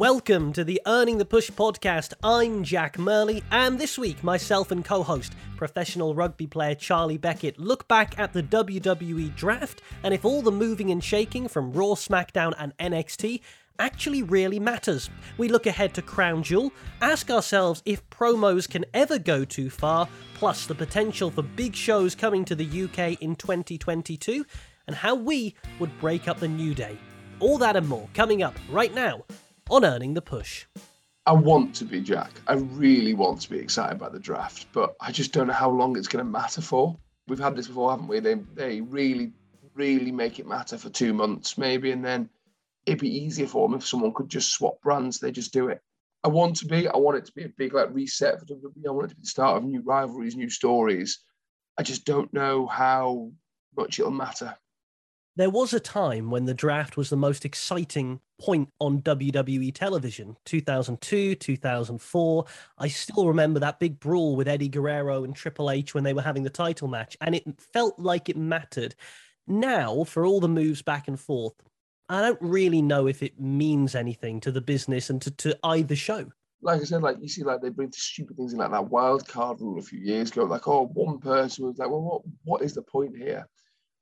Welcome to the Earning the Push podcast. I'm Jack Murley, and this week, myself and co host, professional rugby player Charlie Beckett, look back at the WWE draft and if all the moving and shaking from Raw, SmackDown, and NXT actually really matters. We look ahead to Crown Jewel, ask ourselves if promos can ever go too far, plus the potential for big shows coming to the UK in 2022, and how we would break up the New Day. All that and more coming up right now on Earning the Push. I want to be Jack. I really want to be excited about the draft, but I just don't know how long it's going to matter for. We've had this before, haven't we? They they really really make it matter for two months maybe, and then it'd be easier for them if someone could just swap brands. They just do it. I want to be. I want it to be a big like reset for WWE. I want it to be the start of new rivalries, new stories. I just don't know how much it'll matter. There was a time when the draft was the most exciting point on WWE television 2002, 2004. I still remember that big brawl with Eddie Guerrero and Triple H when they were having the title match, and it felt like it mattered. Now, for all the moves back and forth, I don't really know if it means anything to the business and to, to either show like I said, like you see, like they bring stupid things in like that wild card rule a few years ago. Like, oh, one person was like, well, what what is the point here?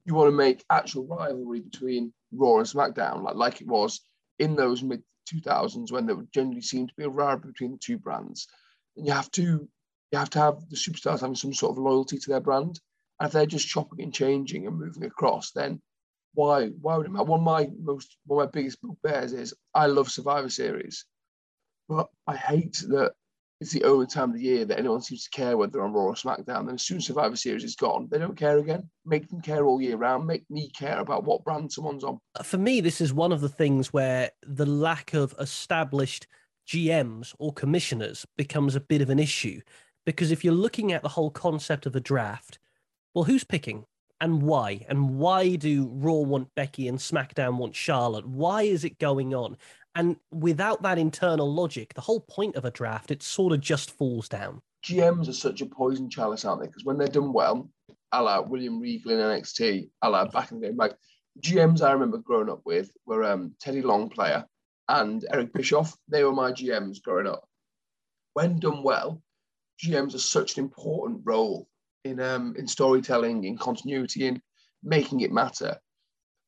you want to make actual rivalry between Raw and SmackDown, like like it was in those mid 2000s when there generally seemed to be a rivalry between the two brands. And you have to you have to have the superstars having some sort of loyalty to their brand. And if they're just chopping and changing and moving across, then why why would it matter? One of my most one of my biggest bugbears is I love Survivor Series, but I hate that it's the only time of the year that anyone seems to care whether they're on Raw or SmackDown. Then as soon as Survivor Series is gone, they don't care again. Make them care all year round. Make me care about what brand someone's on. For me, this is one of the things where the lack of established GMs or commissioners becomes a bit of an issue. Because if you're looking at the whole concept of a draft, well, who's picking? And why? And why do Raw want Becky and SmackDown want Charlotte? Why is it going on? And without that internal logic, the whole point of a draft, it sort of just falls down. GMs are such a poison chalice, aren't they? Because when they're done well, a la William Regal in NXT, a la back in the day, like GMs I remember growing up with were um, Teddy Longplayer and Eric Bischoff. They were my GMs growing up. When done well, GMs are such an important role in um, in storytelling, in continuity, in making it matter.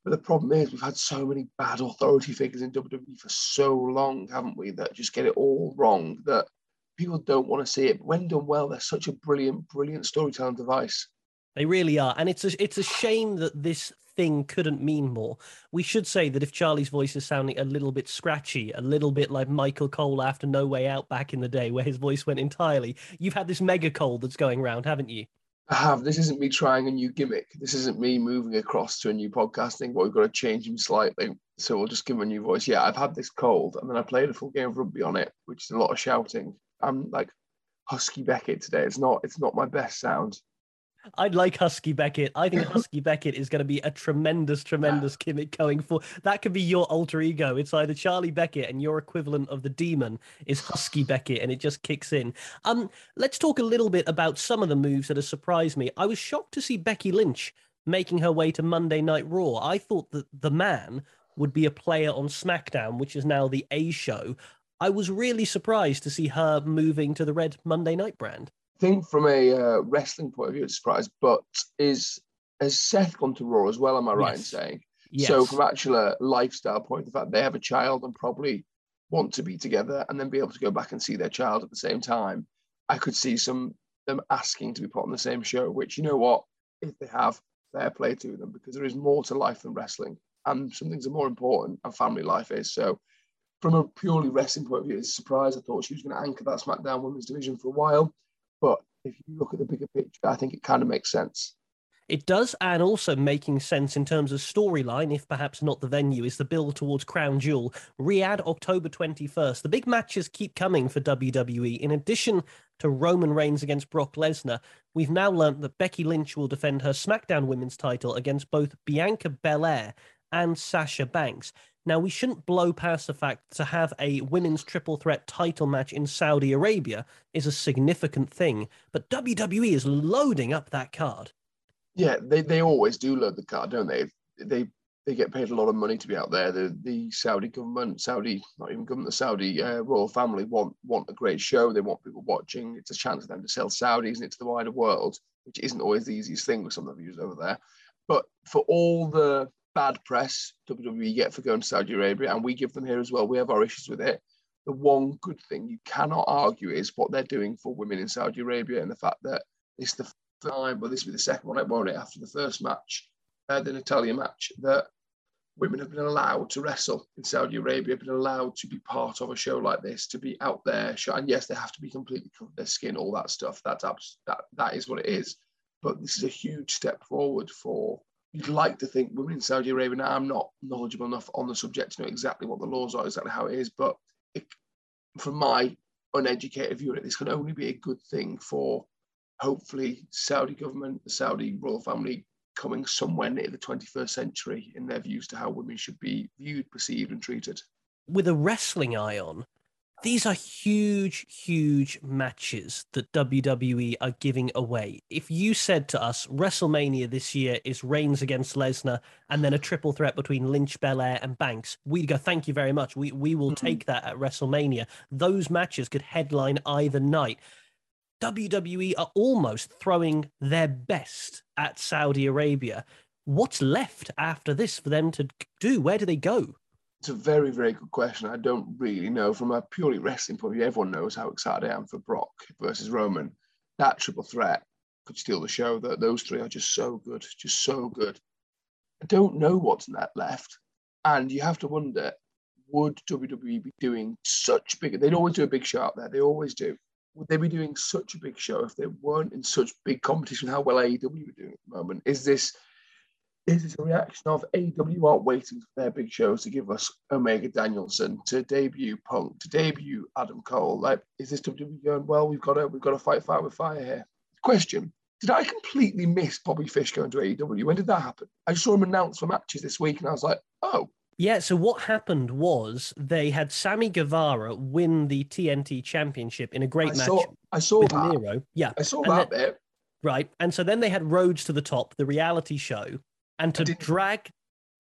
But the problem is, we've had so many bad authority figures in WWE for so long, haven't we, that just get it all wrong that people don't want to see it. But when done well, they're such a brilliant, brilliant storytelling device. They really are. And it's a, it's a shame that this thing couldn't mean more. We should say that if Charlie's voice is sounding a little bit scratchy, a little bit like Michael Cole after No Way Out back in the day, where his voice went entirely, you've had this mega cold that's going around, haven't you? I have. This isn't me trying a new gimmick. This isn't me moving across to a new podcasting, but we've got to change him slightly. So we'll just give him a new voice. Yeah, I've had this cold, and then I played a full game of rugby on it, which is a lot of shouting. I'm like husky Beckett today. It's not. It's not my best sound. I'd like Husky Beckett. I think Husky Beckett is going to be a tremendous, tremendous gimmick going for. That could be your alter ego. It's either Charlie Beckett and your equivalent of the demon is Husky Beckett, and it just kicks in. Um, let's talk a little bit about some of the moves that have surprised me. I was shocked to see Becky Lynch making her way to Monday Night Raw. I thought that the man would be a player on SmackDown, which is now the A show. I was really surprised to see her moving to the Red Monday Night brand think from a uh, wrestling point of view, it's a surprise. But is has Seth gone to Raw as well? Am I right yes. in saying? Yes. So from actual a lifestyle point, the fact they have a child and probably want to be together and then be able to go back and see their child at the same time, I could see some them asking to be put on the same show. Which you know what, if they have, fair play to them because there is more to life than wrestling, and some things are more important, and family life is. So from a purely wrestling point of view, it's a surprise. I thought she was going to anchor that SmackDown Women's Division for a while. But if you look at the bigger picture, I think it kind of makes sense. It does, and also making sense in terms of storyline, if perhaps not the venue, is the build towards Crown Jewel. Riyadh, October 21st. The big matches keep coming for WWE. In addition to Roman Reigns against Brock Lesnar, we've now learnt that Becky Lynch will defend her SmackDown Women's title against both Bianca Belair and Sasha Banks. Now, we shouldn't blow past the fact to have a women's triple threat title match in Saudi Arabia is a significant thing, but WWE is loading up that card. Yeah, they, they always do load the card, don't they? They they get paid a lot of money to be out there. The the Saudi government, Saudi not even government, the Saudi uh, royal family want want a great show. They want people watching. It's a chance for them to sell Saudis and it to the wider world, which isn't always the easiest thing with some of the views over there. But for all the bad press WWE get for going to Saudi Arabia, and we give them here as well, we have our issues with it. The one good thing you cannot argue is what they're doing for women in Saudi Arabia and the fact that it's the time, but this will be the second one, won't it, after the first match, uh, the Natalya match, that women have been allowed to wrestle in Saudi Arabia, been allowed to be part of a show like this, to be out there. And yes, they have to be completely covered their skin, all that stuff. That's that that is what it is. But this is a huge step forward for. You'd like to think women in Saudi Arabia. Now, I'm not knowledgeable enough on the subject to know exactly what the laws are, exactly how it is. But it, from my uneducated view, this can only be a good thing for hopefully Saudi government, the Saudi royal family coming somewhere near the 21st century in their views to how women should be viewed, perceived, and treated. With a wrestling eye on, these are huge, huge matches that WWE are giving away. If you said to us, WrestleMania this year is Reigns against Lesnar and then a triple threat between Lynch, Belair, and Banks, we'd go, thank you very much. We, we will mm-hmm. take that at WrestleMania. Those matches could headline either night. WWE are almost throwing their best at Saudi Arabia. What's left after this for them to do? Where do they go? It's a very, very good question. I don't really know. From a purely wrestling point of view, everyone knows how excited I am for Brock versus Roman. That triple threat could steal the show. That those three are just so good, just so good. I don't know what's left, and you have to wonder: Would WWE be doing such big? They'd always do a big show out there. They always do would they be doing such a big show if they weren't in such big competition? How well AEW are doing at the moment? Is this is this a reaction of AEW aren't waiting for their big shows to give us Omega Danielson to debut Punk to debut Adam Cole? Like, is this WWE going? Well, we've got to we've got to fight fire with fire here. Question: Did I completely miss Bobby Fish going to AEW? When did that happen? I saw him announce for matches this week, and I was like, oh, yeah, so what happened was they had Sammy Guevara win the TNT Championship in a great I match. Saw, I saw with that. Miro. Yeah, I saw and that then, bit. Right, and so then they had Rhodes to the Top, the reality show, and to drag.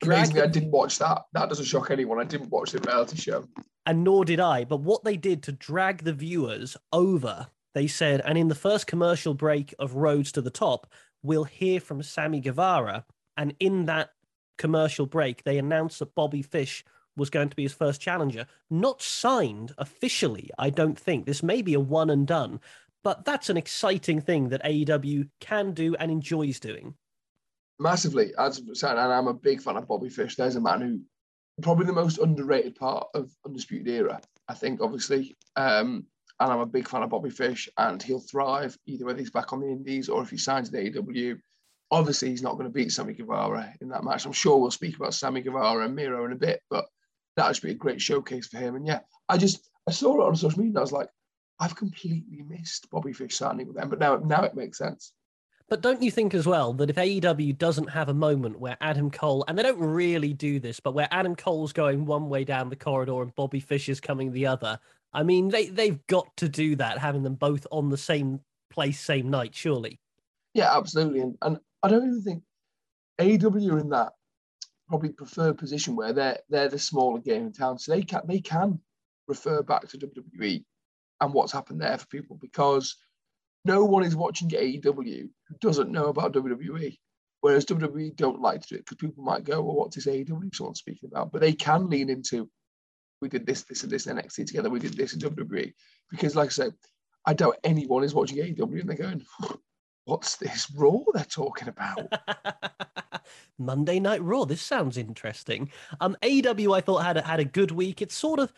drag Amazingly, I didn't watch that. That doesn't shock anyone. I didn't watch the reality show. And nor did I. But what they did to drag the viewers over, they said, and in the first commercial break of Rhodes to the Top, we'll hear from Sammy Guevara. And in that commercial break, they announced that Bobby Fish was going to be his first challenger. Not signed officially, I don't think. This may be a one and done, but that's an exciting thing that AEW can do and enjoys doing. Massively, as and I'm a big fan of Bobby Fish. There's a man who probably the most underrated part of Undisputed Era. I think, obviously, um, and I'm a big fan of Bobby Fish, and he'll thrive either whether he's back on the Indies or if he signs the AEW. Obviously, he's not going to beat Sammy Guevara in that match. I'm sure we'll speak about Sammy Guevara and Miro in a bit, but that would be a great showcase for him. And yeah, I just I saw it on social media. I was like, I've completely missed Bobby Fish signing with them, but now now it makes sense. But don't you think as well that if AEW doesn't have a moment where Adam Cole, and they don't really do this, but where Adam Cole's going one way down the corridor and Bobby Fish is coming the other, I mean, they, they've got to do that, having them both on the same place, same night, surely. Yeah, absolutely. And, and I don't even think AEW in that probably preferred position where they're they're the smaller game in town, so they can they can refer back to WWE and what's happened there for people because no one is watching AEW who doesn't know about WWE. Whereas WWE don't like to do it because people might go, well, what's this AEW someone speaking about? But they can lean into, we did this, this, and this NXT together. We did this in WWE. Because, like I say, I doubt anyone is watching AEW and they're going, what's this Raw they're talking about? Monday Night Raw. This sounds interesting. Um, AEW I thought had had a good week. It's sort of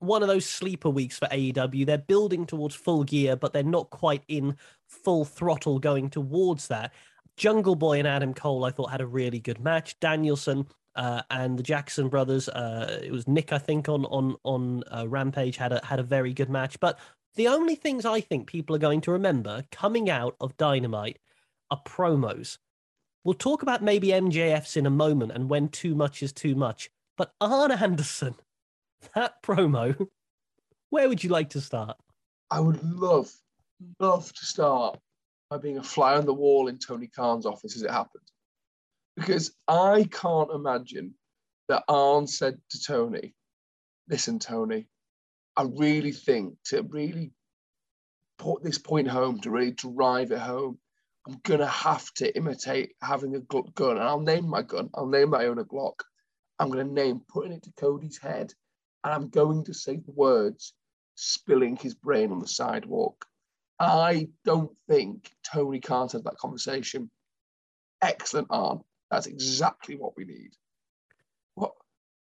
one of those sleeper weeks for AEW. They're building towards full gear, but they're not quite in full throttle going towards that. Jungle Boy and Adam Cole, I thought, had a really good match. Danielson uh, and the Jackson brothers, uh, it was Nick, I think, on on on uh, Rampage had a had a very good match. But the only things I think people are going to remember coming out of Dynamite are promos. We'll talk about maybe MJF's in a moment and when too much is too much. But Arn Anderson, that promo, where would you like to start? I would love, love to start by being a fly on the wall in Tony Khan's office as it happened. Because I can't imagine that Arn said to Tony, listen, Tony, I really think to really put this point home, to really drive it home, I'm gonna have to imitate having a gun, and I'll name my gun. I'll name my own a Glock. I'm gonna name putting it to Cody's head, and I'm going to say the words, spilling his brain on the sidewalk. I don't think Tony Khan had that conversation. Excellent Arn. That's exactly what we need. What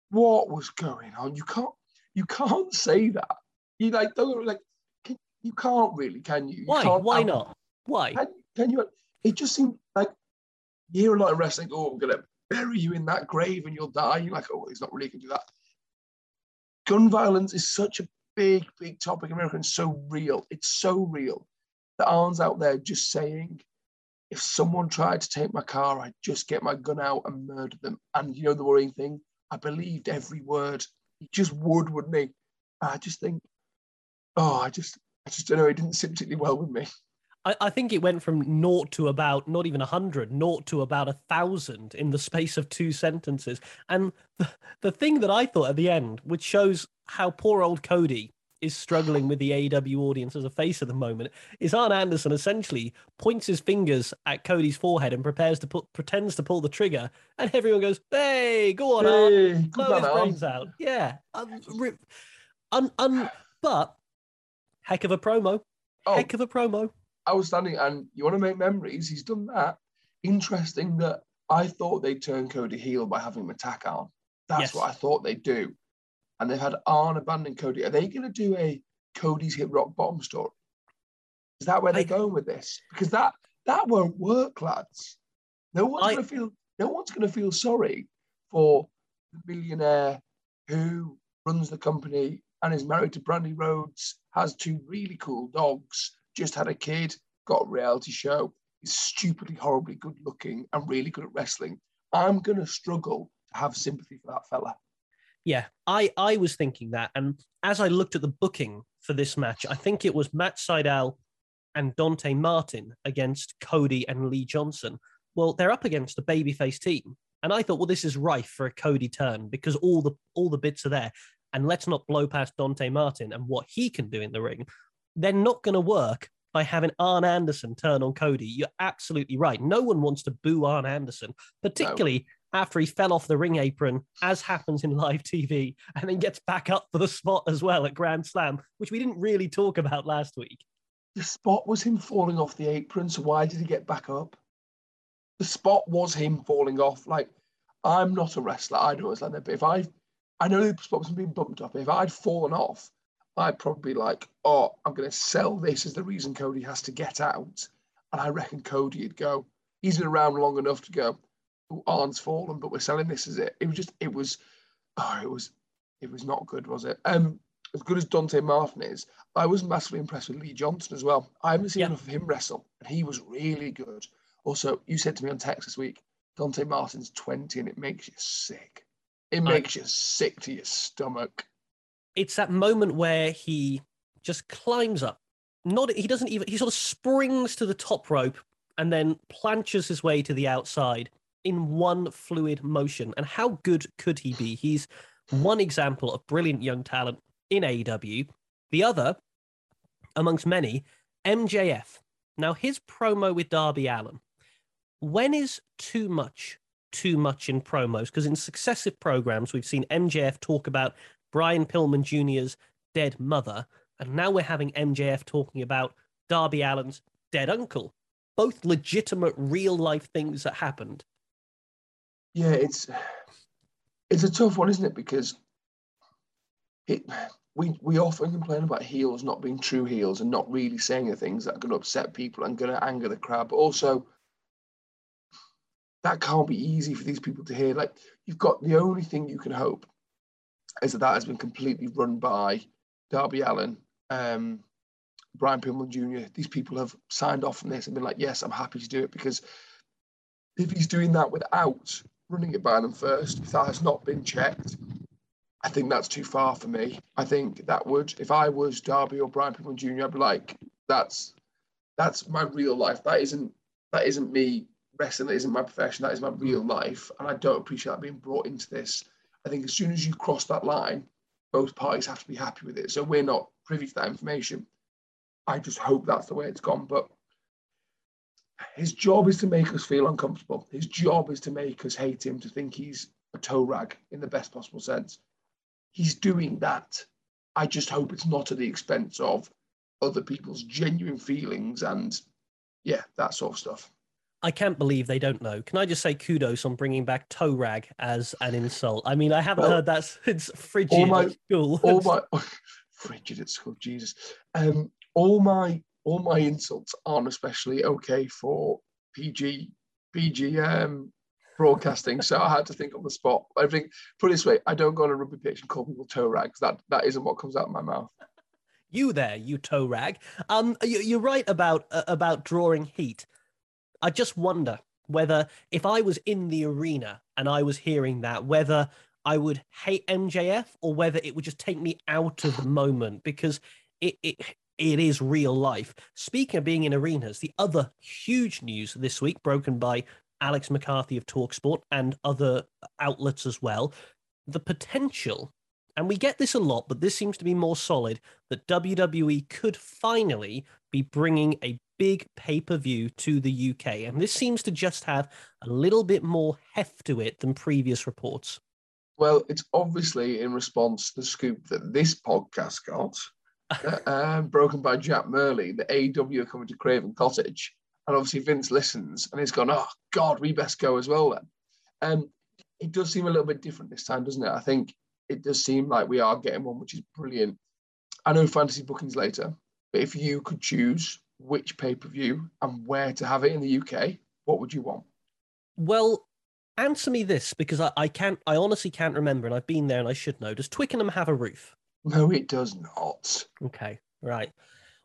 what was going on? You can't you can't say that. You like don't like can, you can't really, can you? you Why? Why not? Why? Can, can you? It just seems like you hear a lot of wrestling. Oh, I'm gonna bury you in that grave and you'll die. You're like, oh, he's not really gonna do that. Gun violence is such a big, big topic in America and so real. It's so real. The Arn's out there just saying, if someone tried to take my car, I'd just get my gun out and murder them. And you know the worrying thing? I believed every word. He just would, wouldn't he? I just think, oh, I just, I just don't know. It didn't sit particularly well with me. I, I think it went from naught to about not even a hundred, naught to about a thousand in the space of two sentences. And the, the thing that I thought at the end, which shows how poor old Cody is struggling with the AEW audience as a face at the moment, is Arn Anderson essentially points his fingers at Cody's forehead and prepares to put pretends to pull the trigger, and everyone goes, "Hey, go on, Hey, Arn, blow his brains out." Yeah, um, rip, un, un, but heck of a promo, Oh, heck of a promo. Outstanding. And you want to make memories? He's done that. Interesting that I thought they'd turn Cody heel by having him attack Arn. That's Yes. what I thought they'd do. And they've had Arn abandon Cody. Are they going to do a Cody's hit rock bottom story? Is that where they're I- going with this? Because that that won't work, lads. No one's I- to feel. No one's going to feel sorry for the billionaire who runs the company and is married to Brandi Rhodes, has two really cool dogs, just had a kid, got a reality show, is stupidly, horribly good looking and really good at wrestling. I'm going to struggle to have sympathy for that fella. Yeah, I I was thinking that, and as I looked at the booking for this match, I think it was Matt Sydal and Dante Martin against Cody and Lee Johnson. Well, they're up against a babyface team, and I thought, well, this is rife for a Cody turn because all the all the bits are there, and let's not blow past Dante Martin and what he can do in the ring. They're not going to work by having Arn Anderson turn on Cody. You're absolutely right. No one wants to boo Arn Anderson, particularly after he fell off the ring apron, as happens in live TV, and then gets back up for the spot as well at Grand Slam, which we didn't really talk about last week. The spot was him falling off the apron, so why did he get back up? The spot was him falling off. Like, I'm not a wrestler, I don't wrestle, but if I, I know the spot was being bumped up. If I'd fallen off, I'd probably be like, oh, I'm going to sell this as the reason Cody has to get out. And I reckon Cody would go, he's been around long enough to go, oh, Arn's fallen, but we're selling this as it. It was just, it was, oh, it was, it was not good, was it? Um, as good as Dante Martin is, I was massively impressed with Lee Johnson as well. I haven't seen Yeah. enough of him wrestle, and he was really good. Also, you said to me on text this week, Dante Martin's 20 and it makes you sick. It I- makes you sick to your stomach. It's that moment where he just climbs up. Not he doesn't even he sort of springs to the top rope and then planches his way to the outside in one fluid motion. And how good could he be? He's one example of brilliant young talent in AEW. The other, amongst many, MJF. Now, his promo with Darby Allin. When is too much too much in promos? Because in successive programs, we've seen MJF talk about Brian Pillman Jr.'s dead mother, and now we're having MJF talking about Darby Allin's dead uncle. Both legitimate real life things that happened. Yeah, it's it's a tough one, isn't it? Because it we we often complain about heels not being true heels and not really saying the things that are going to upset people and going to anger the crowd. But also, that can't be easy for these people to hear. Like you've got the only thing you can hope is that that has been completely run by Darby Allin, um, Brian Pillman Jr. These people have signed off on this and been like, yes, I'm happy to do it because if he's doing that without running it by them first, if that has not been checked, I think that's too far for me. I think that would, if I was Darby or Brian Pillman Jr., I'd be like, that's That's my real life. That isn't that isn't me wrestling. That isn't my profession. That is my real life, and I don't appreciate that being brought into this. I think as soon as you cross that line, both parties have to be happy with it. So we're not privy to that information. I just hope that's the way it's gone. But his job is to make us feel uncomfortable. His job is to make us hate him, to think he's a toe rag in the best possible sense. He's doing that. I just hope it's not at the expense of other people's genuine feelings and, yeah, that sort of stuff. I can't believe they don't know. Can I just say kudos on bringing back toe rag as an insult? I mean, I haven't well, heard that since frigid all my, at school. All my frigid at school, Jesus. Um, all my all my insults aren't especially okay for PG PG um, broadcasting, so I had to think on the spot. I think put it this way, I don't go on a rugby pitch and call people toe rags. That that isn't what comes out of my mouth. You there, you toe rag. Um, you, are right about uh, about drawing heat. I just wonder whether if I was in the arena and I was hearing that, whether I would hate MJF or whether it would just take me out of the moment because it, it it is real life. Speaking of being in arenas, the other huge news this week, broken by Alex McCarthy of Talksport and other outlets as well, the potential, and we get this a lot, but this seems to be more solid, that WWE could finally be bringing a big pay per view to the UK. And this seems to just have a little bit more heft to it than previous reports. Well, it's obviously in response to the scoop that this podcast got, uh, um, broken by Jack Murley, the AW are coming to Craven Cottage. And obviously Vince listens and he's gone, oh, God, we best go as well then. Um, it does seem a little bit different this time, doesn't it? I think it does seem like we are getting one, which is brilliant. I know fantasy bookings later, but if you could choose which pay per view and where to have it in the UK, what would you want? Well, answer me this because I, I can't, I honestly can't remember, and I've been there and I should know. Does Twickenham have a roof? No, it does not. Okay, right.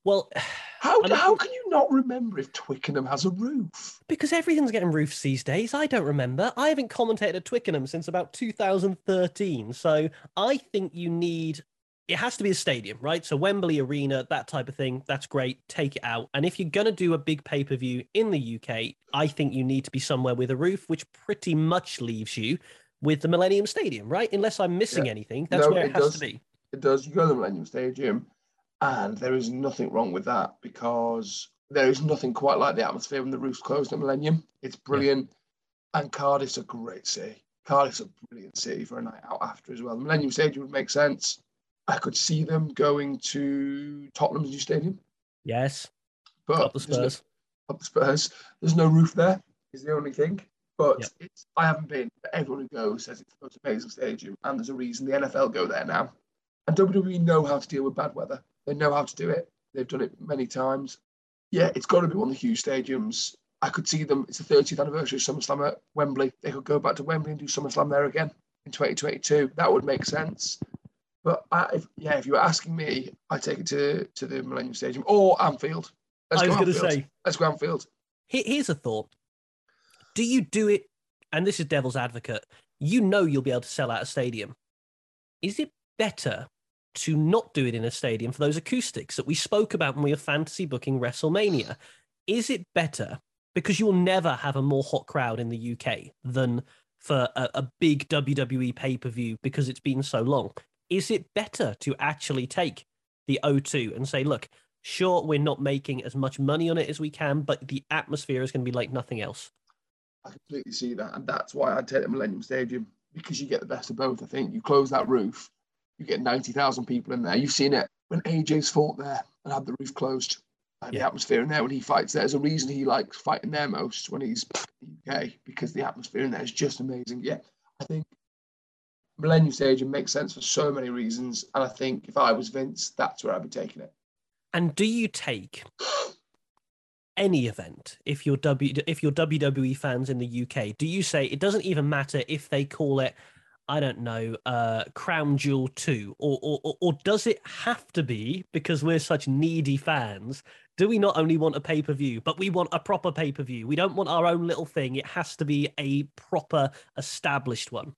Well, how, how can you not remember if Twickenham has a roof? Because everything's getting roofs these days. I don't remember. I haven't commentated at Twickenham since about 2013. So I think you need it has to be a stadium, right? So Wembley Arena, that type of thing, that's great. Take it out. And if you're going to do a big pay per view in the UK, I think you need to be somewhere with a roof, which pretty much leaves you with the Millennium Stadium, right? Unless I'm missing yeah. anything, that's no, where it, it has does, to be. It does. You go to the Millennium Stadium, and there is nothing wrong with that because there is nothing quite like the atmosphere when the roof's closed at Millennium. It's brilliant. Yeah. And Cardiff's a great city. Cardiff's a brilliant city for a night out after as well. The Millennium Stadium would make sense I could see them going to Tottenham's new stadium. Yes. But up the Spurs. No, up the Spurs. There's no roof there, is the only thing. But yep. it's, I haven't been, but everyone who goes says it's the most amazing stadium. And there's a reason the NFL go there now. And WWE know how to deal with bad weather. They know how to do it. They've done it many times. Yeah, it's got to be one of the huge stadiums. I could see them. It's the 30th anniversary of SummerSlam at Wembley. They could go back to Wembley and do SummerSlam there again in 2022. That would make sense. But I, if, yeah, if you were asking me, I take it to to the Millennium Stadium or Anfield. Let's I was going to say, let's go Anfield. Here's a thought: Do you do it? And this is devil's advocate. You know you'll be able to sell out a stadium. Is it better to not do it in a stadium for those acoustics that we spoke about when we were fantasy booking WrestleMania? Is it better because you'll never have a more hot crowd in the UK than for a, a big WWE pay per view because it's been so long? Is it better to actually take the O2 and say, look, sure, we're not making as much money on it as we can, but the atmosphere is going to be like nothing else? I completely see that. And that's why I'd take the Millennium Stadium because you get the best of both. I think you close that roof, you get 90,000 people in there. You've seen it when AJ's fought there and had the roof closed. And yeah. the atmosphere in there when he fights there's a reason he likes fighting there most when he's in the UK because the atmosphere in there is just amazing. Yeah, I think Millennium Stadium makes sense for so many reasons. And I think if I was Vince, that's where I'd be taking it. And do you take any event if you're W if you're WWE fans in the UK? Do you say it doesn't even matter if they call it I don't know, uh, Crown Jewel 2? Or, or, or does it have to be, because we're such needy fans, do we not only want a pay per view, but we want a proper pay per view? We don't want our own little thing. It has to be a proper established one.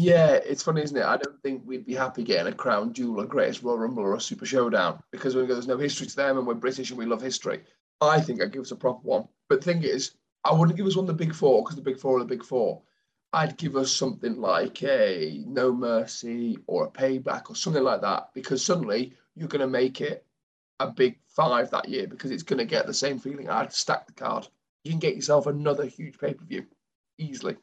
Yeah, it's funny, isn't it? I don't think we'd be happy getting a crown jewel, a greatest Royal Rumble, or a Super Showdown because we go, there's no history to them, and we're British and we love history. I think I'd give us a proper one. But the thing is, I wouldn't give us one the big four because the big four are the big four. I'd give us something like a No Mercy or a Payback or something like that because suddenly you're going to make it a big five that year because it's going to get the same feeling. I'd stack the card. You can get yourself another huge pay per view easily.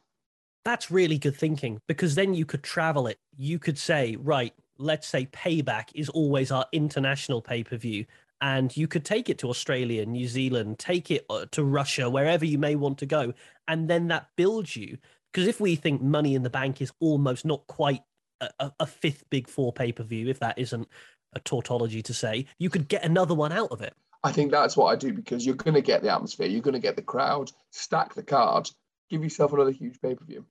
That's really good thinking because then you could travel it. You could say, right, let's say Payback is always our international pay per view. And you could take it to Australia, New Zealand, take it uh, to Russia, wherever you may want to go. And then that builds you. Because if we think Money in the Bank is almost not quite a, a fifth big four pay per view, if that isn't a tautology to say, you could get another one out of it. I think that's what I do because you're going to get the atmosphere, you're going to get the crowd, stack the card, give yourself another huge pay per view,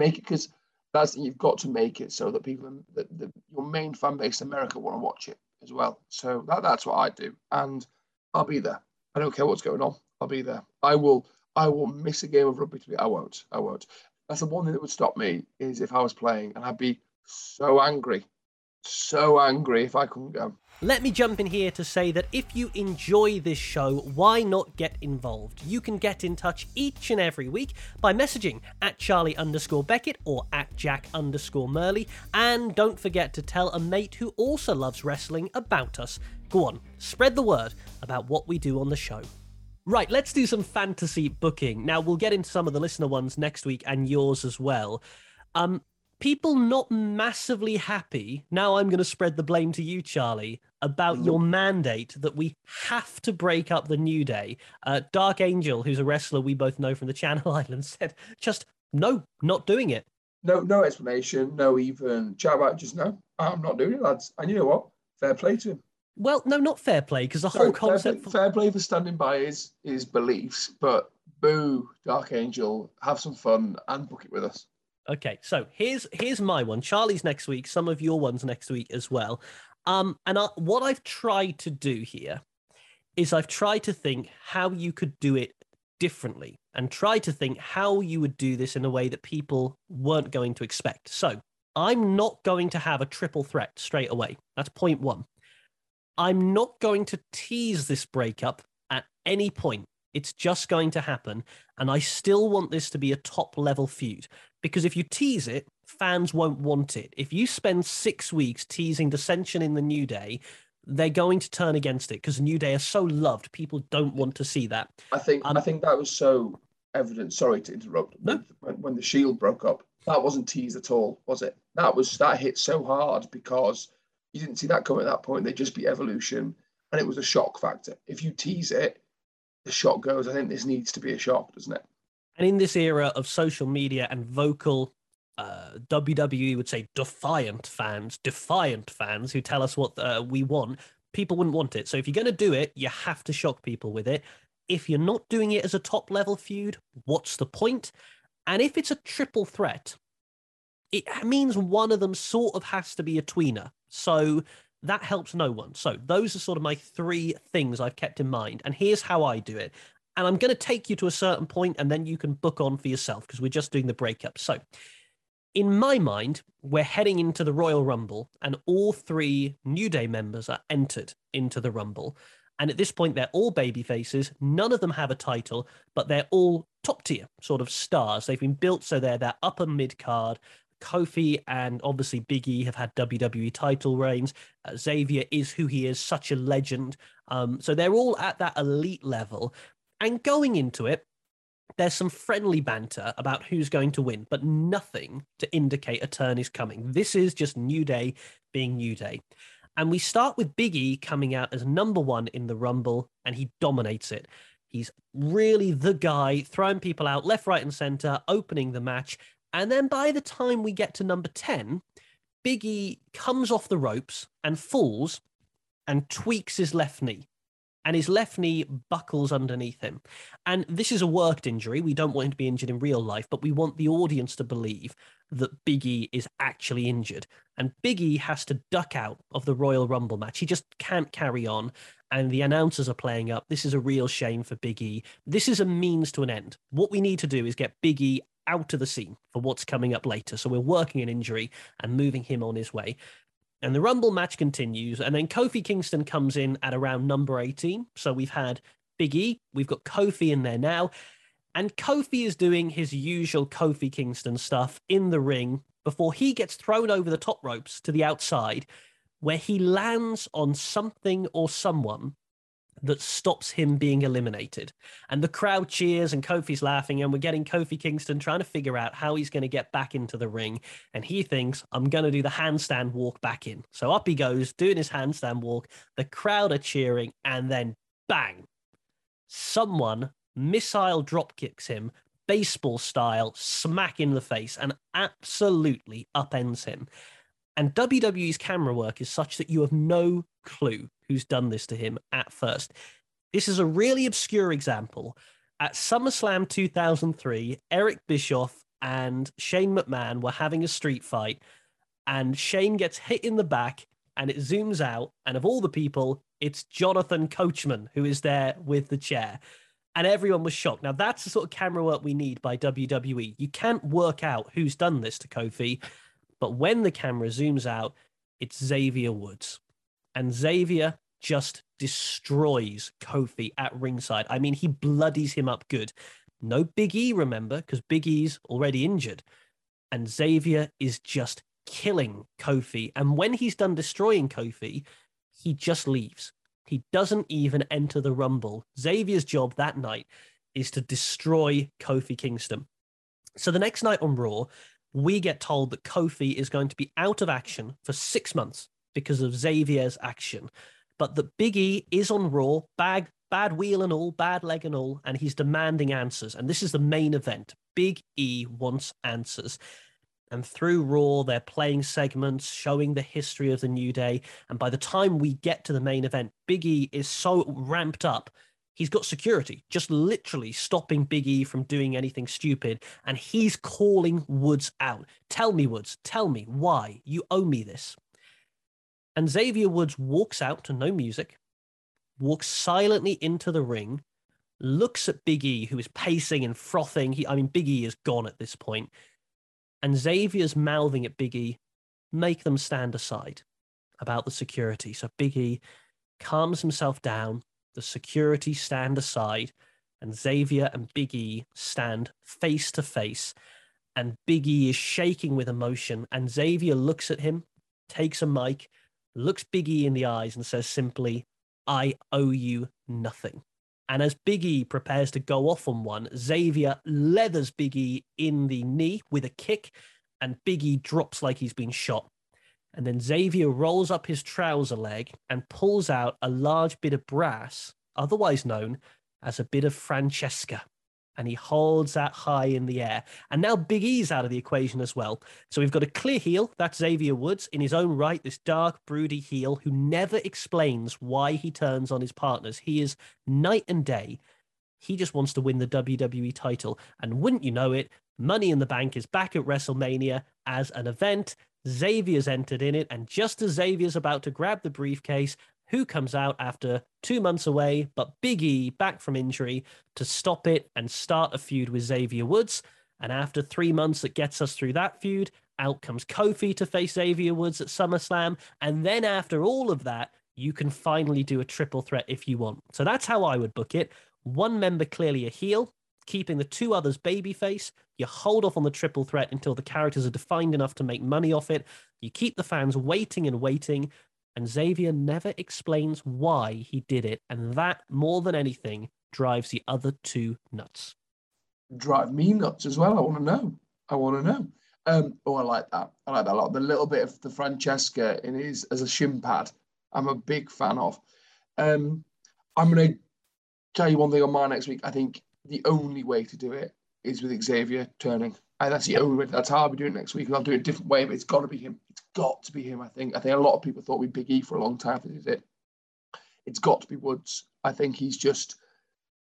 make it because that's you've got to make it so that people, that the, your main fan base in America want to watch it as well. So that, that's what I do, and I'll be there. I don't care what's going on. I'll be there. I will. I will miss a game of rugby. To be. I won't. I won't. That's the one thing that would stop me is if I was playing and I'd be so angry, so angry if I couldn't go. Let me jump in here to say that if you enjoy this show, why not get involved? You can get in touch each and every week by messaging at Charlie underscore Beckett or at Jack underscore Murley. And don't forget to tell a mate who also loves wrestling about us. Go on, spread the word about what we do on the show. Right, let's do some fantasy booking. Now, we'll get into some of the listener ones next week and yours as well. Um, people not massively happy. Now I'm going to spread the blame to you, Charlie, about mm-hmm. your mandate that we have to break up the New Day. Uh, Dark Angel, who's a wrestler we both know from the Channel Islands, said just no, not doing it. No, no explanation, no even chat about just no. I'm not doing it, lads. And you know what? Fair play to him. Well, no, not fair play because the Sorry, whole concept. Fair play, fair play for standing by his his beliefs, but boo, Dark Angel, have some fun and book it with us. Okay, so here's here's my one. Charlie's next week. Some of your ones next week as well. Um, and I, what I've tried to do here is I've tried to think how you could do it differently and try to think how you would do this in a way that people weren't going to expect. So I'm not going to have a triple threat straight away. That's point one. I'm not going to tease this breakup at any point. It's just going to happen. And I still want this to be a top level feud because if you tease it, fans won't want it. If you spend six weeks teasing dissension in the New Day, they're going to turn against it because New Day are so loved. People don't want to see that. I think um, I think that was so evident. Sorry to interrupt. No. When, when the Shield broke up, that wasn't teased at all, was it? That was that hit so hard because you didn't see that coming at that point. They'd just be evolution, and it was a shock factor. If you tease it, the shock goes. I think this needs to be a shock, doesn't it? And in this era of social media and vocal, uh, WWE would say defiant fans, defiant fans who tell us what uh, we want, people wouldn't want it. So if you're going to do it, you have to shock people with it. If you're not doing it as a top level feud, what's the point? And if it's a triple threat, it means one of them sort of has to be a tweener. So that helps no one. So those are sort of my three things I've kept in mind. And here's how I do it. And I'm going to take you to a certain point and then you can book on for yourself because we're just doing the breakup. So, in my mind, we're heading into the Royal Rumble and all three New Day members are entered into the Rumble. And at this point, they're all baby faces. None of them have a title, but they're all top tier sort of stars. They've been built so they're that upper mid card. Kofi and obviously Big E have had WWE title reigns. Uh, Xavier is who he is, such a legend. Um, so they're all at that elite level. And going into it, there's some friendly banter about who's going to win, but nothing to indicate a turn is coming. This is just New Day being New Day. And we start with Big E coming out as number one in the Rumble, and he dominates it. He's really the guy throwing people out left, right, and center, opening the match. And then by the time we get to number 10, Big E comes off the ropes and falls and tweaks his left knee and his left knee buckles underneath him. And this is a worked injury. We don't want him to be injured in real life, but we want the audience to believe that Biggie is actually injured. And Biggie has to duck out of the Royal Rumble match. He just can't carry on. And the announcers are playing up. This is a real shame for Biggie. This is a means to an end. What we need to do is get Biggie out of the scene for what's coming up later. So we're working an injury and moving him on his way. And the Rumble match continues. And then Kofi Kingston comes in at around number 18. So we've had Big E. We've got Kofi in there now. And Kofi is doing his usual Kofi Kingston stuff in the ring before he gets thrown over the top ropes to the outside, where he lands on something or someone that stops him being eliminated. And the crowd cheers and Kofi's laughing, and we're getting Kofi Kingston trying to figure out how he's going to get back into the ring. And he thinks, I'm going to do the handstand walk back in. So up he goes, doing his handstand walk. The crowd are cheering, and then bang, someone missile drop kicks him, baseball style, smack in the face, and absolutely upends him. And WWE's camera work is such that you have no clue who's done this to him at first. This is a really obscure example. At SummerSlam 2003, Eric Bischoff and Shane McMahon were having a street fight, and Shane gets hit in the back, and it zooms out, and of all the people, it's Jonathan Coachman who is there with the chair. And everyone was shocked. Now, that's the sort of camera work we need by WWE. You can't work out who's done this to Kofi, but when the camera zooms out, it's Xavier Woods. And Xavier just destroys Kofi at ringside. I mean, he bloodies him up good. No Big E, remember, because Big E's already injured. And Xavier is just killing Kofi. And when he's done destroying Kofi, he just leaves. He doesn't even enter the Rumble. Xavier's job that night is to destroy Kofi Kingston. So the next night on Raw, we get told that Kofi is going to be out of action for six months because of Xavier's action. But that Big E is on Raw, bag, bad wheel and all, bad leg and all, and he's demanding answers. And this is the main event. Big E wants answers. And through Raw, they're playing segments showing the history of the New Day. And by the time we get to the main event, Big E is so ramped up. He's got security, just literally stopping Big E from doing anything stupid. And he's calling Woods out. Tell me, Woods, tell me why. You owe me this. And Xavier Woods walks out to no music, walks silently into the ring, looks at Big E, who is pacing and frothing. He, I mean, Big E is gone at this point and Xavier's mouthing at Big E, make them stand aside about the security. So Big E calms himself down, the security stand aside, and Xavier and Biggie stand face to face. And Biggie is shaking with emotion, and Xavier looks at him, takes a mic, looks Biggie in the eyes, and says simply, I owe you nothing. And as Biggie prepares to go off on one, Xavier leathers Biggie in the knee with a kick, and Biggie drops like he's been shot. And then Xavier rolls up his trouser leg and pulls out a large bit of brass, otherwise known as a bit of Francesca and he holds that high in the air. And now Big E's out of the equation as well. So we've got a clear heel, that's Xavier Woods, in his own right, this dark, broody heel who never explains why he turns on his partners. He is night and day. He just wants to win the WWE title. And wouldn't you know it, Money in the Bank is back at WrestleMania as an event. Xavier's entered in it, and just as Xavier's about to grab the briefcase, who comes out after two months away, but Big E back from injury to stop it and start a feud with Xavier Woods. And after three months that gets us through that feud, out comes Kofi to face Xavier Woods at SummerSlam. And then after all of that, you can finally do a triple threat if you want. So that's how I would book it. One member clearly a heel, keeping the two others babyface. You hold off on the triple threat until the characters are defined enough to make money off it. You keep the fans waiting and waiting and Xavier never explains why he did it, and that more than anything drives the other two nuts. Drive me nuts as well. I want to know. I want to know. Um, oh, I like that. I like that a lot. The little bit of the Francesca in his as a shin pad, I'm a big fan of. Um, I'm going to tell you one thing on my next week. I think the only way to do it is with Xavier turning. And that's the only way. That's how I'll be doing it next week. I'll do it a different way, but it's got to be him. It's got to be him. I think. I think a lot of people thought we'd Big E for a long time. Is it? It's got to be Woods. I think he's just.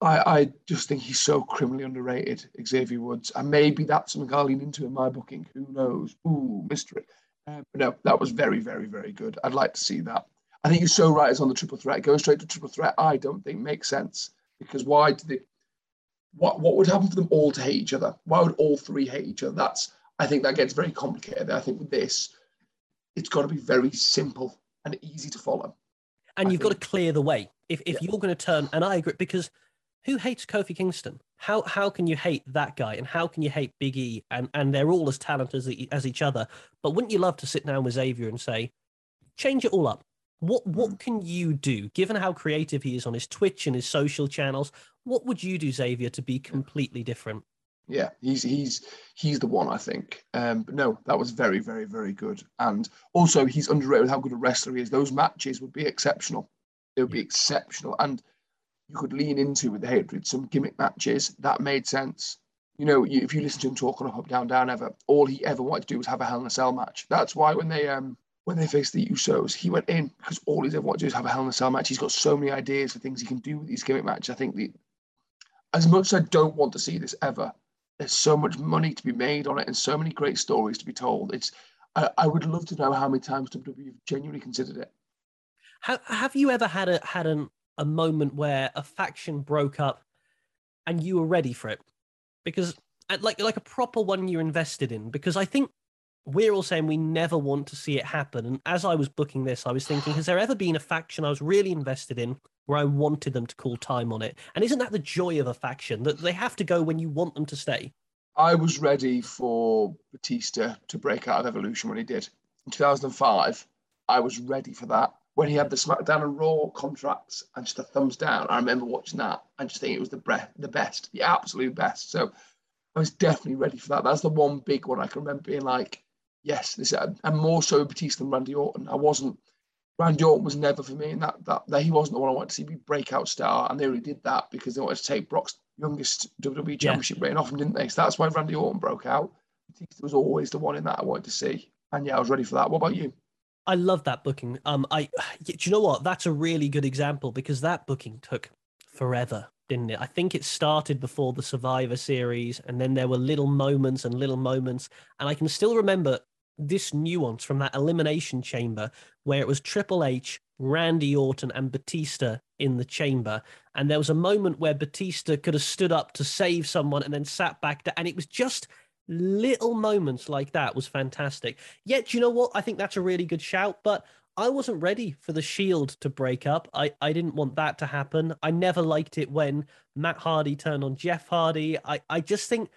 I, I just think he's so criminally underrated, Xavier Woods, and maybe that's something I'll lean into in my booking. Who knows? Ooh, mystery. Uh, but no, that was very, very, very good. I'd like to see that. I think you're so right. It's on the triple threat. Going straight to triple threat, I don't think makes sense because why do they? What what would happen for them all to hate each other? Why would all three hate each other? That's I think that gets very complicated. I think with this, it's got to be very simple and easy to follow. And I you've think. got to clear the way. If if you're going to turn, and I agree because who hates Kofi Kingston? How how can you hate that guy, and how can you hate Big E? And and they're all as talented as, as each other. But wouldn't you love to sit down with Xavier and say, change it all up? What what can you do, given how creative he is on his Twitch and his social channels? What would you do, Xavier, to be completely different? Yeah, he's he's he's the one I think. Um, but no, that was very very very good, and also he's underrated with how good a wrestler he is. Those matches would be exceptional. They would be exceptional, and you could lean into with the hatred some gimmick matches that made sense. You know, you, if you listen to him talk on up, up, down, down, ever, all he ever wanted to do was have a Hell in a Cell match. That's why when they um when they faced the Usos, he went in because all he's ever wanted to do is have a Hell in a Cell match. He's got so many ideas for things he can do with these gimmick matches. I think the as much as I don't want to see this ever, there's so much money to be made on it and so many great stories to be told. It's I, I would love to know how many times WWE genuinely considered it. Have Have you ever had a had an a moment where a faction broke up and you were ready for it? Because uh, like like a proper one you're invested in. Because I think we're all saying we never want to see it happen. And as I was booking this, I was thinking, has there ever been a faction I was really invested in where I wanted them to call time on it? And isn't that the joy of a faction that they have to go when you want them to stay? I was ready for Batista to break out of Evolution when he did. In 2005, I was ready for that. When he had the SmackDown and Raw contracts and just a thumbs down, I remember watching that and just thinking it was the, the best, the absolute best. So I was definitely ready for that. That's the one big one I can remember being like, yes, this and more so Batista than Randy Orton. I wasn't Randy Orton was never for me, and that that, that he wasn't the one I wanted to see be breakout star, and they already did that because they wanted to take Brock's youngest WWE Championship yeah. reign off him, didn't they? So that's why Randy Orton broke out. Batista was always the one in that I wanted to see, and yeah, I was ready for that. What about you? I love that booking. Um, I do you know what? That's a really good example because that booking took forever, didn't it? I think it started before the Survivor Series, and then there were little moments and little moments, and I can still remember this nuance from that elimination chamber where it was Triple H, Randy Orton, and Batista in the chamber. And there was a moment where Batista could have stood up to save someone and then sat back down. And it was just little moments like that was fantastic. Yet, you know what? I think that's a really good shout, but I wasn't ready for the Shield to break up. I, I didn't want that to happen. I never liked it when Matt Hardy turned on Jeff Hardy. I, I just think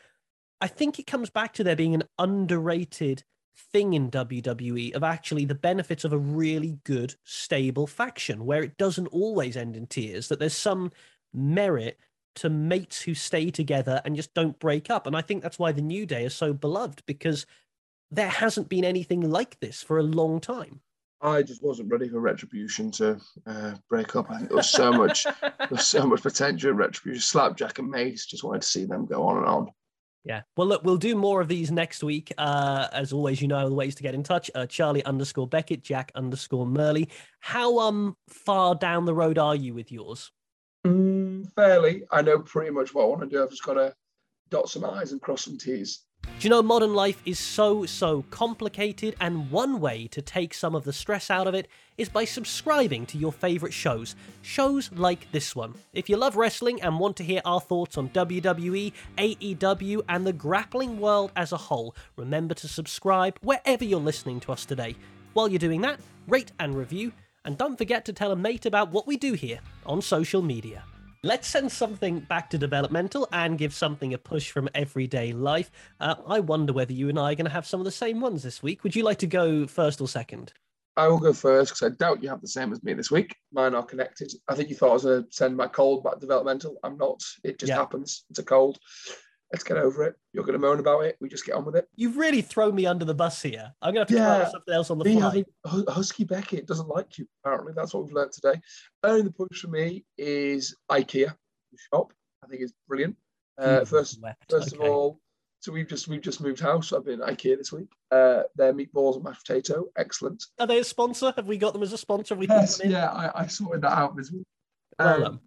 I think it comes back to there being an underrated thing in WWE of actually the benefits of a really good, stable faction where it doesn't always end in tears, that there's some merit to mates who stay together and just don't break up. And I think that's why the New Day is so beloved because there hasn't been anything like this for a long time. I just wasn't ready for Retribution to uh, break up. I think there was so much, there was so much potential Retribution. Slapjack and Mace just wanted to see them go on and on. Yeah. Well, look, we'll do more of these next week. Uh, as always, you know the ways to get in touch. Uh, Charlie underscore Beckett, Jack underscore Murley. How um far down the road are you with yours? Mm, fairly. I know pretty much what I want to do. I've just got to dot some I's and cross some T's. Do you know modern life is so, so complicated, and one way to take some of the stress out of it is by subscribing to your favourite shows. Shows like this one. If you love wrestling and want to hear our thoughts on WWE, AEW, and the grappling world as a whole, remember to subscribe wherever you're listening to us today. While you're doing that, rate and review, and don't forget to tell a mate about what we do here on social media. Let's send something back to developmental and give something a push from everyday life. Uh, I wonder whether you and I are going to have some of the same ones this week. Would you like to go first or second? I will go first because I doubt you have the same as me this week. Mine are connected. I think you thought I was going to send my cold back developmental. I'm not. It just yeah. happens. It's a cold let's get over it. You're going to moan about it. We just get on with it. You've really thrown me under the bus here. I'm going to have to yeah, try something else on the fly. Having, Husky Beckett doesn't like you, apparently. That's what we've learned today. Only the push for me is IKEA shop. I think it's brilliant. Uh, mm, first, first okay. of all, so we've just we've just moved house. I've been IKEA this week. Uh, their meatballs and mashed potato, excellent. Are they a sponsor? Have we got them as a sponsor? we yes, yeah, I, I, sorted that out this week. Um, well,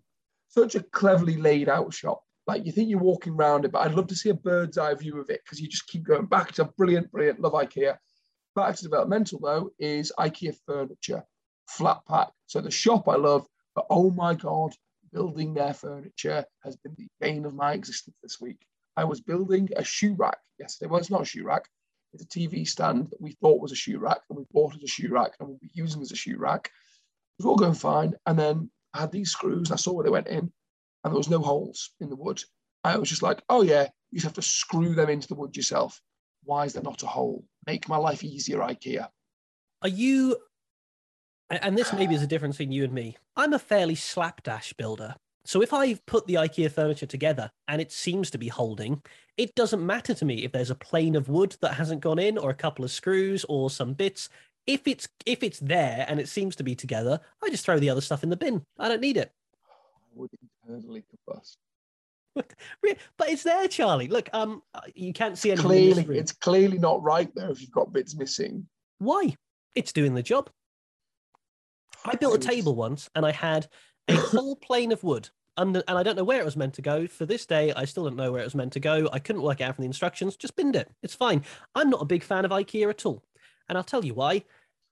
such a cleverly laid out shop. Like you think you're walking around it, but I'd love to see a bird's eye view of it because you just keep going back to brilliant, brilliant. Love IKEA. Back to developmental though is IKEA furniture, flat pack. So the shop I love, but oh my god, building their furniture has been the bane of my existence this week. I was building a shoe rack yesterday. Well, it's not a shoe rack. It's a TV stand that we thought was a shoe rack, and we bought as a shoe rack, and we'll be using as a shoe rack. It was all going fine, and then I had these screws. and I saw where they went in, and there was no holes in the wood. I was just like, oh yeah, you just have to screw them into the wood yourself. Why is there not a hole? Make my life easier, IKEA. Are you? And this maybe is a difference between you and me. I'm a fairly slapdash builder. So if I put the IKEA furniture together and it seems to be holding, it doesn't matter to me if there's a plane of wood that hasn't gone in or a couple of screws or some bits. If it's if it's there and it seems to be together, I just throw the other stuff in the bin. I don't need it. I would internally combust. Re- But it's there, Charlie. Look, um, uh, you can't see anything. Clearly, it's clearly not right there if you've got bits missing. Why? It's doing the job. I built a table once and I had a whole plane of wood. Under, and I don't know where it was meant to go. For this day, I still don't know where it was meant to go. I couldn't work out from the instructions. Just binned it. It's fine. I'm not a big fan of IKEA at all. And I'll tell you why.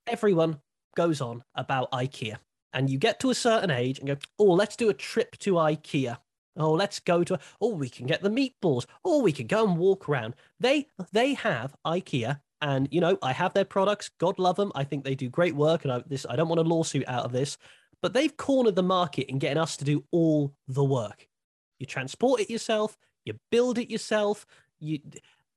Everyone goes on about IKEA. And you get to a certain age and go, oh, let's do a trip to IKEA. Oh, let's go to. Oh, we can get the meatballs. Oh, we can go and walk around. They they have IKEA and you know i have their products god love them i think they do great work and I, this i don't want a lawsuit out of this but they've cornered the market in getting us to do all the work you transport it yourself you build it yourself you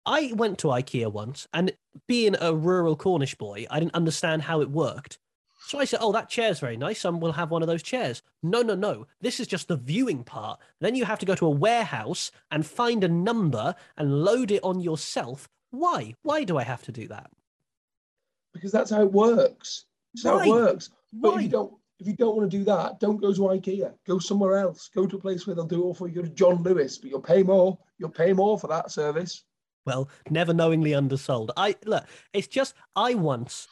i went to ikea once and being a rural cornish boy i didn't understand how it worked so i said oh that chair's very nice and we'll have one of those chairs no no no this is just the viewing part then you have to go to a warehouse and find a number and load it on yourself why? Why do I have to do that? because that's how it works. That's how Why? it works. But if you don't, if you don't want to do that, don't go to IKEA. Go somewhere else. Go to a place where they'll do it all for you. Go to John Lewis, but you'll pay more. You'll pay more for that service. Well, never knowingly undersold. I look, it's just I once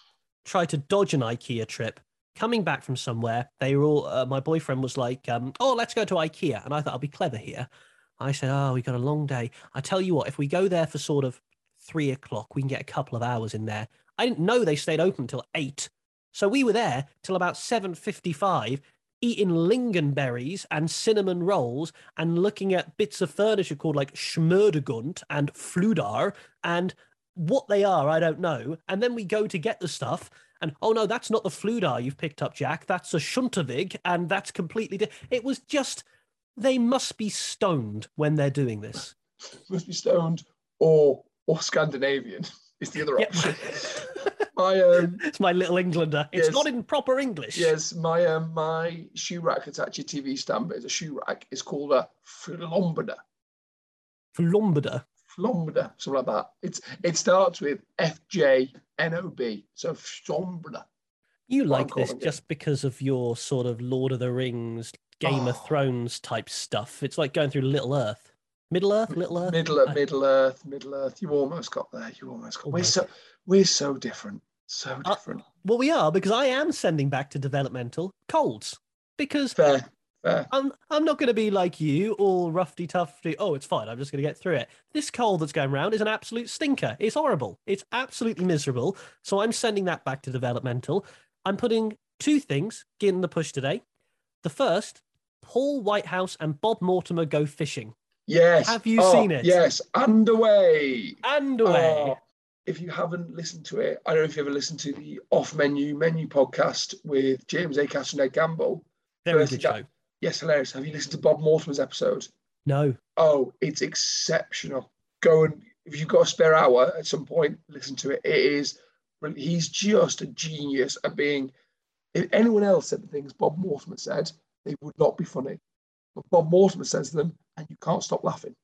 tried to dodge an IKEA trip. Coming back from somewhere, they were all. Uh, my boyfriend was like, um, "Oh, let's go to IKEA," and I thought I'll be clever here. I said, "Oh, we got a long day. I tell you what, if we go there for sort of three o'clock, we can get a couple of hours in there." I didn't know they stayed open until eight, so we were there till about seven fifty-five, eating lingonberries and cinnamon rolls and looking at bits of furniture called like Schmurdegunt and Fludar and what they are, I don't know. And then we go to get the stuff, and oh no, that's not the Fludar you've picked up, Jack. That's a Schuntavig, and that's completely. Di- it was just they must be stoned when they're doing this. Must be stoned or or Scandinavian is the other Yep. option. my um, it's my little Englander. It's Yes. not in proper English. yes, my um, my shoe rack. It's actually a TV stand, but it's a shoe rack. It's called a flombader. Flombader. Flombader, something like that. It's it starts with F J N O B. So flombader. You like this it. just because of your sort of Lord of the Rings, Game of Oh. Thrones type stuff. It's like going through Little Earth. Middle Earth, Little Earth. Middle I- Middle Earth, Middle Earth. You almost got there. You almost got. We're so we're so different. So Uh, different. Well, we are because I am sending back to developmental colds because Fair, fair. I'm I'm not going to be like you, all roughy tufty. Oh, it's fine. I'm just going to get through it. This cold that's going around is an absolute stinker. It's horrible. It's absolutely miserable. So I'm sending that back to developmental. I'm putting two things in the push today. The first, Paul Whitehouse and Bob Mortimer go fishing Yes. Have you Oh, seen it? Yes. And away. and away. Oh, if you haven't listened to it, I don't know if you ever listened to the Off Menu Menu podcast with James Acaster and Ed Gamble. Very good show. Yes, hilarious. Have you listened to Bob Mortimer's episode? No, Oh, it's exceptional. Go and if you've got a spare hour at some point, listen to it. It is. He's just a genius at being. If anyone else said the things Bob Mortimer said, they would not be funny. But Bob Mortimer says them, and you can't stop laughing.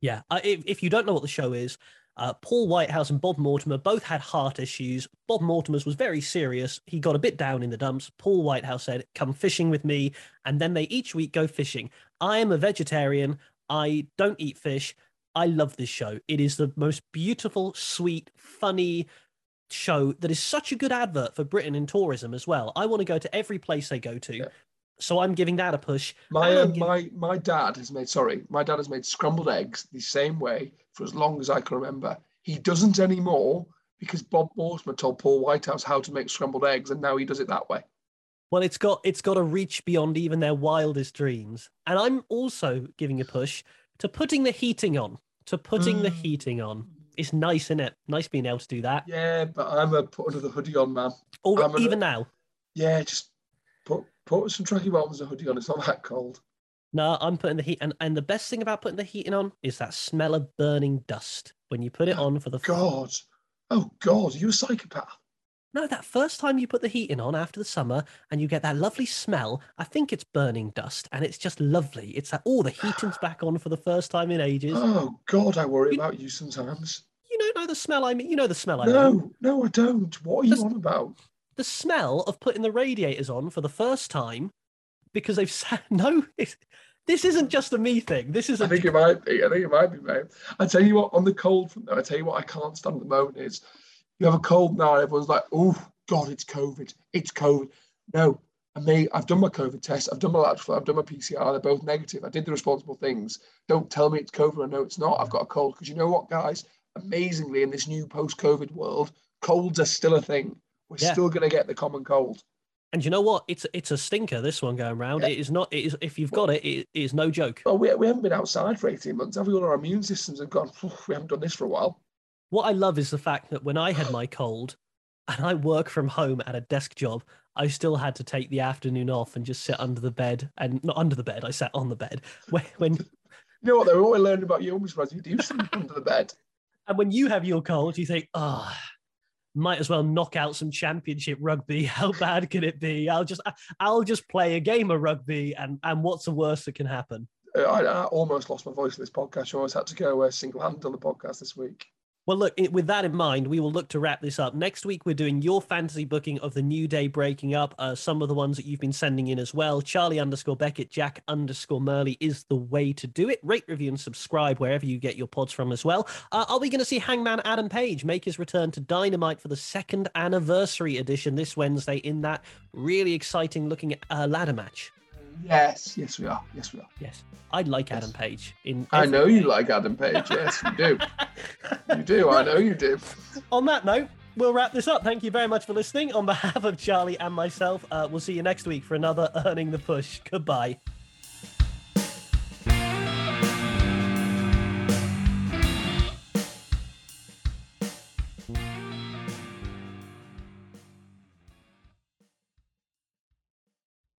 Yeah, uh, if, if you don't know what the show is, uh, Paul Whitehouse and Bob Mortimer both had heart issues. Bob Mortimer's was very serious. He got a bit down in the dumps. Paul Whitehouse said, Come fishing with me. And then they each week go fishing. I am a vegetarian. I don't eat fish. I love this show. It is the most beautiful, sweet, funny show that is such a good advert for Britain in tourism as well. I want to go to every place they go to. Yeah. So I'm giving that a push. My I'm um, gi- my my dad has made sorry, my dad has made scrambled eggs the same way for as long as I can remember. He doesn't anymore because Bob Mortimer told Paul Whitehouse how to make scrambled eggs, and now he does it that way. Well, it's got it's got to reach beyond even their wildest dreams. And I'm also giving a push to putting the heating on. To putting the Mm. heating on. It's nice, isn't it? Nice being able to do that. Yeah, but I'm a put another hoodie on, man. Or I'm even now. Yeah, just put Put some tracky bottoms and a hoodie on. It's not that cold. No, I'm putting the heat, and and the best thing about putting the heating on is that smell of burning dust when you put it Oh, on for the God. Oh God, are you a psychopath? No, that first time you put the heating on after the summer and you get that lovely smell, I think it's burning dust and it's just lovely. It's like, oh, the heating's back on for the first time in ages. Oh God, I worry You- about you sometimes. You don't know the smell I mean. You know the smell I mean. No, no, I don't. What are you on about? The smell of putting the radiators on for the first time because they've said, no, this isn't just a me thing. This is a I think it might be. I think it might be, mate. I tell you what, on the cold front, though, I tell you what, I can't stand at the moment is you have a cold now, and everyone's like, "Oh God, it's COVID. It's COVID." No, I may. I've done my COVID test. I've done my lateral. I've done my PCR. They're both negative. I did the responsible things. Don't tell me it's COVID. I know it's not. I've got a cold because you know what, guys? Amazingly, in this new post-COVID world, colds are still a thing. We're Yeah. still going to get the common cold. And you know what? It's it's a stinker. This one going round. Yeah. It is not. It is if you've got it, it is no joke. Well, we, we haven't been outside for 18 months. Have we? All our immune systems have gone. We haven't done this for a while. What I love is the fact that when I had my cold, and I work from home at a desk job, I still had to take the afternoon off and just sit under the bed, and not under the bed. I sat on the bed when when You know what? Though, what I learned about you, I'm surprised you do sleep under the bed. and when you have your cold, you think, oh. Might as well knock out some championship rugby. How bad can it be? I'll just, I'll just play a game of rugby, and and what's the worst that can happen? I, I almost lost my voice for this podcast. I almost had to go uh, single-handed on the podcast this week. Well, look, with that in mind, we will look to wrap this up. Next week, we're doing your fantasy booking of the New Day breaking up. Uh, some of the ones that you've been sending in as well. Charlie underscore Beckett, Jack underscore Murley is the way to do it. Rate, review, and subscribe wherever you get your pods from as well. Uh, are we going to see Hangman Adam Page make his return to Dynamite for the second anniversary edition this Wednesday in that really exciting looking uh, ladder match? Yes, yes, we are. Yes, we are. Yes, I'd like Yes. Adam Page. In I know you way. like Adam Page. Yes, you do. You do. I know you do. on that note, we'll wrap this up. Thank you very much for listening. On behalf of Charlie and myself, uh, we'll see you next week for another Earning the Push. Goodbye.